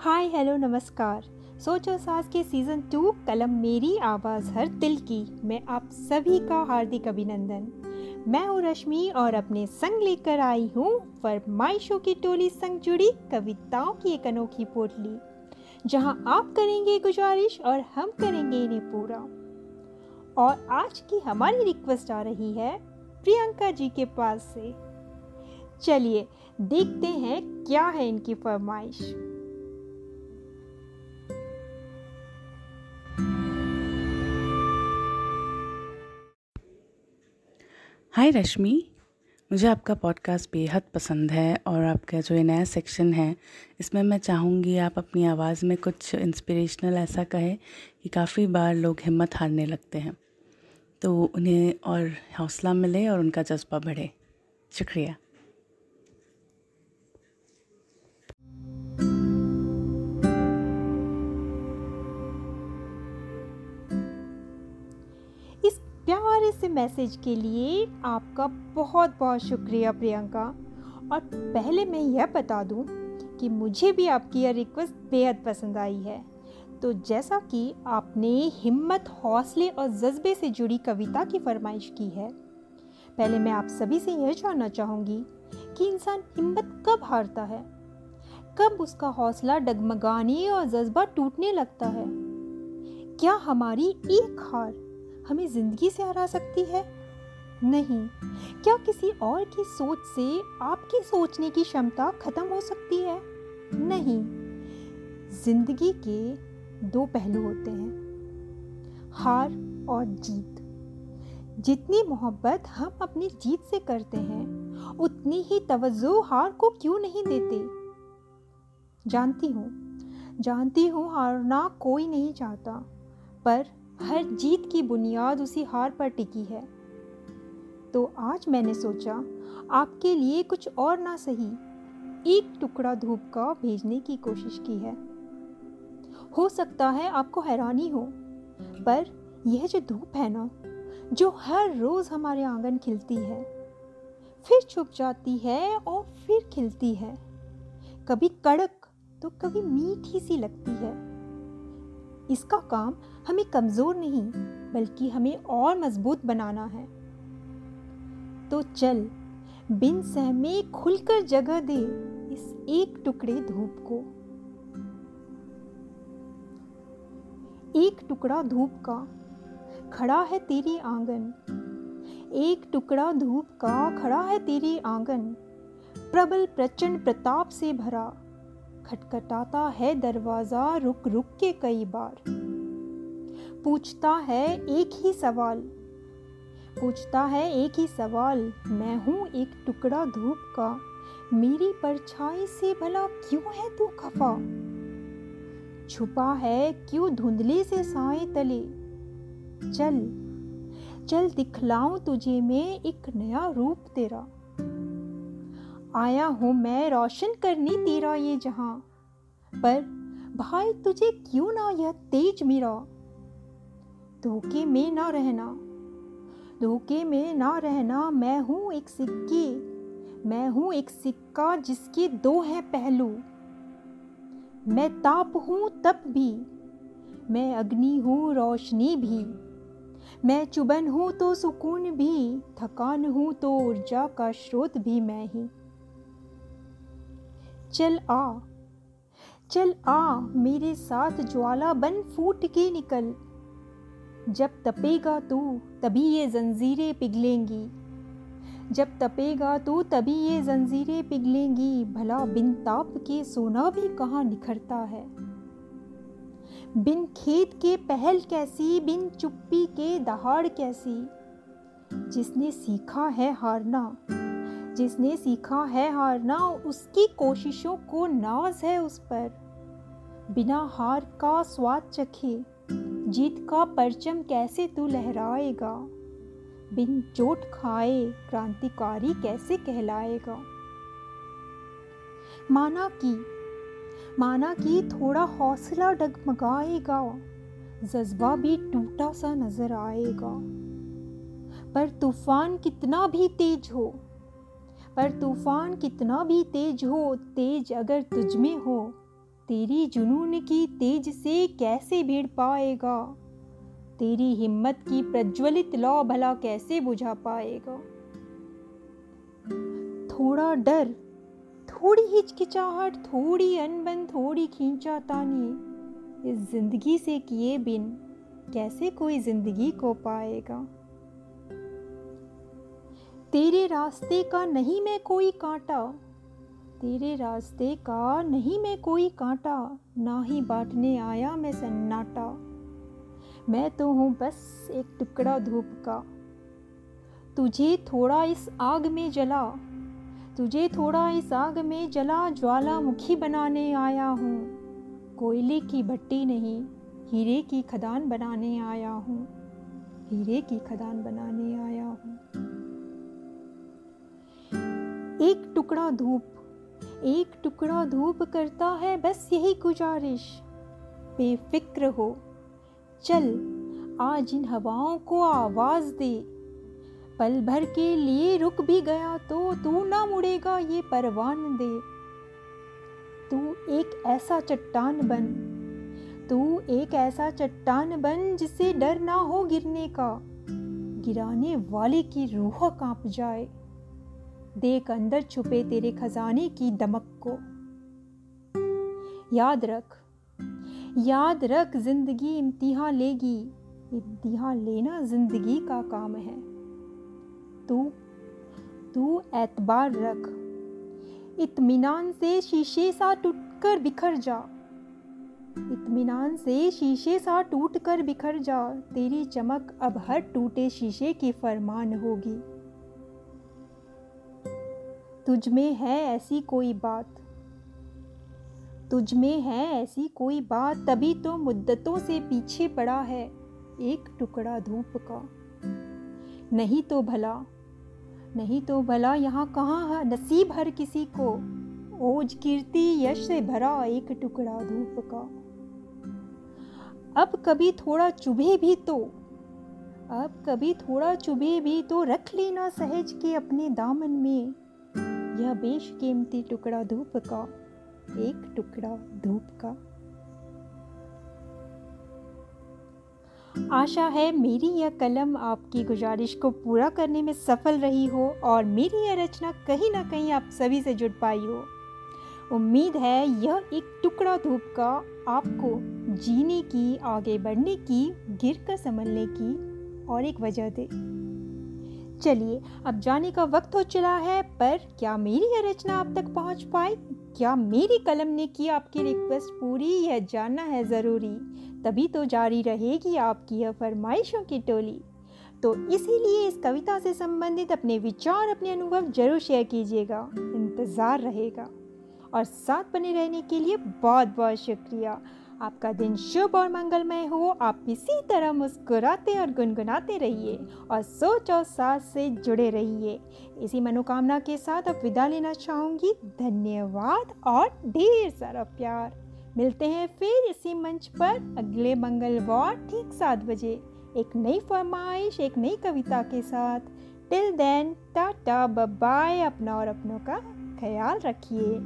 हाय, hello, नमस्कार। सोचो सास के सीज़न टू, कलम मेरी आवाज़ हर दिल की। मैं आप सभी का हार्दिक अभिनंदन। मैं हूँ रश्मि और अपने संग लेकर आई हूँ फरमाइशों की टोली संग जुड़ी कविताओं की एक अनोखी पोटली, जहाँ आप करेंगे गुजारिश और हम करेंगे इन्हें पूरा। और आज की हमारी रिक्वेस्ट आ रही है प्रियंका जी के पास से। चलिए देखते हैं क्या है इनकी फरमाइश। हाय रश्मि मुझे आपका पॉडकास्ट बेहद पसंद है और आपका जो ये नया सेक्शन है, इसमें मैं चाहूँगी आप अपनी आवाज़ में कुछ इंस्पिरेशनल ऐसा कहें कि काफ़ी बार लोग हिम्मत हारने लगते हैं। तो उन्हें और हौसला मिले और उनका जज्बा बढ़े। शुक्रिया। से मैसेज के लिए आपका बहुत बहुत शुक्रिया प्रियंका। और पहले मैं यह बता दूँ कि मुझे भी आपकी यह रिक्वेस्ट बेहद पसंद आई है। तो जैसा कि आपने हिम्मत, हौसले और जज्बे से जुड़ी कविता की फरमाइश की है, पहले मैं आप सभी से यह जानना चाहूँगी कि इंसान हिम्मत कब हारता है? कब उसका हौसला डगमगाने और जज्बा टूटने लगता है? क्या हमारी एक हार हमें ज़िंदगी से हरा सकती है? नहीं। क्या किसी और की सोच से आपकी सोचने की क्षमता खत्म हो सकती है? नहीं। ज़िंदगी के दो पहलू होते हैं। हार और जीत। जितनी मोहब्बत हम अपनी जीत से करते हैं, उतनी ही तवज्जो हार को क्यों नहीं देते? जानती हूँ। जानती हूँ हारना कोई नहीं चाहता, पर हर जीत की बुनियाद उसी हार पर टिकी है। तो आज मैंने सोचा, आपके लिए कुछ और ना सही, एक टुकड़ा धूप का भेजने की कोशिश की है। हो सकता है आपको हैरानी हो, पर यह जो धूप है ना, जो हर रोज हमारे आँगन खिलती है, फिर छुप जाती है और फिर खिलती है। कभी कड़क तो कभी मीठी सी लगती है। इसका काम हमें कमज़ोर नहीं, बल्कि हमें और मज़बूत बनाना है। तो चल, बिन सहमे खुलकर जगह दे इस एक टुकड़े धूप को। एक टुकड़ा धूप का खड़ा है तेरी आँगन। एक टुकड़ा धूप का खड़ा है तेरी आँगन। प्रबल प्रचंड प्रताप से भरा खटखटाता है दरवाज़ा रुक रुक के कई बार। पूछता है एक ही सवाल। पूछता है एक ही सवाल, मैं हूँ एक टुकड़ा धूप का। मेरी परछाई से भला क्यों है तू खफा? छुपा है, क्यों धुंधले से साए तले? चल चल दिखलाऊं तुझे मैं एक नया रूप तेरा। आया हूँ मैं रोशन करने तेरा ये जहाँ। पर भाई तुझे क्यों ना यह तेज मेरा धोखे में ना रहना। धोखे में ना रहना, मैं हूँ एक सिक्के। मैं हूँ एक सिक्का जिसके दो हैं पहलू। मैं ताप हूँ तप भी। मैं अग्नि हूँ रोशनी भी। मैं चुबन हूँ तो सुकून भी। थकान हूँ तो ऊर्जा का स्रोत भी मैं ही। चल आ। चल आ, मेरे साथ ज्वाला बन फूट के निकल। जब तपेगा तू, तभी ये जंजीरें पिघलेंगी। जब तपेगा तू, तभी ये जंजीरें पिघलेंगी। भला बिन ताप के सोना भी कहाँ निखरता है? बिन खेत के पहल कैसी, बिन चुप्पी के दहाड़ कैसी? जिसने सीखा है हारना जिसने सीखा है हारना उसकी कोशिशों को नाज है उस पर। बिना हार का स्वाद चखे, जीत का परचम कैसे तू लहराएगा? बिन चोट खाए क्रांतिकारी कैसे कहलाएगा? माना कि माना कि थोड़ा हौसला डगमगाएगा, जज्बा भी टूटा सा नज़र आएगा। पर तूफ़ान कितना भी तेज हो पर तूफ़ान कितना भी तेज हो, तेज अगर तुझ में हो, तेरी जुनून की तेज से कैसे भिड़ पाएगा? तेरी हिम्मत की प्रज्वलित लौ भला कैसे बुझा पाएगा? थोड़ा डर, थोड़ी हिचकिचाहट, थोड़ी अनबन, थोड़ी खींचा तानी, इस ज़िंदगी से किए बिन कैसे कोई ज़िंदगी को पाएगा? तेरे रास्ते का नहीं मैं कोई कांटा। तेरे रास्ते का नहीं मैं कोई कांटा। ना ही बांटने आया मैं सन्नाटा। मैं तो हूँ बस एक टुकड़ा धूप का। तुझे थोड़ा इस आग में जला। तुझे थोड़ा इस आग में जला ज्वालामुखी बनाने आया हूँ। कोयले की भट्टी नहीं, हीरे की खदान बनाने आया हूँ। हीरे की खदान बनाने आया हूँ। एक टुकड़ा धूप, एक टुकड़ा धूप करता है बस यही गुजारिश। बेफिक्र हो, चल आज इन हवाओं को आवाज़ दे। पल भर के लिए रुक भी गया तो तू ना मुड़ेगा ये परवान दे। तू एक ऐसा चट्टान बन, तू एक ऐसा चट्टान बन जिसे डर ना हो गिरने का। गिराने वाले की रूह काँप जाए। देख अंदर छुपे तेरे खजाने की दमक को। याद रख याद रख, ज़िंदगी इम्तिहान लेगी। इम्तिहान लेना ज़िंदगी का काम है। तू तू एतबार रख। इत्मीनान से शीशे सा टूटकर बिखर जा। इत्मीनान से शीशे सा टूट कर बिखर जा। तेरी चमक अब हर टूटे शीशे की फरमान होगी। तुझ में है ऐसी कोई बात। तुझ में है ऐसी कोई बात, तभी तो मुद्दतों से पीछे पड़ा है एक टुकड़ा धूप का। नहीं तो भला, नहीं तो भला यहाँ कहाँ नसीब हर किसी को। ओज कीर्ति यश से भरा एक टुकड़ा धूप का। अब कभी थोड़ा चुभे भी तो अब कभी थोड़ा चुभे भी तो रख लेना सहज के अपने दामन में। यह बेशकीमती टुकड़ा धूप का, एक टुकड़ा धूप का। आशा है मेरी यह कलम आपकी गुजारिश को पूरा करने में सफल रही हो और मेरी यह रचना कहीं ना कहीं आप सभी से जुड़ पाई हो। उम्मीद है यह एक टुकड़ा धूप का आपको जीने की, आगे बढ़ने की, गिर कर संभलने की और एक वजह दे। चलिए, अब जाने का वक्त हो चला है, पर क्या मेरी यह रचना आप तक पहुँच पाई? क्या मेरी कलम ने की आपकी रिक्वेस्ट पूरी? यह जानना है ज़रूरी। तभी तो जारी रहेगी आपकी यह फरमाइशों की टोली। तो इसीलिए इस कविता से संबंधित अपने विचार, अपने अनुभव ज़रूर शेयर कीजिएगा। इंतज़ार रहेगा। और साथ बने रहने के लिए बहुत बहुत शुक्रिया। आपका दिन शुभ और मंगलमय हो। आप इसी तरह मुस्कुराते और गुनगुनाते रहिए और सोच और साथ से जुड़े रहिए। इसी मनोकामना के साथ अब विदा लेना चाहूँगी। धन्यवाद और ढेर सारा प्यार। मिलते हैं फिर इसी मंच पर अगले मंगलवार ठीक सात बजे। एक नई फरमाइश, एक नई कविता के साथ। टिल देन टाटा बाय अपना और अपनों का ख्याल रखिए।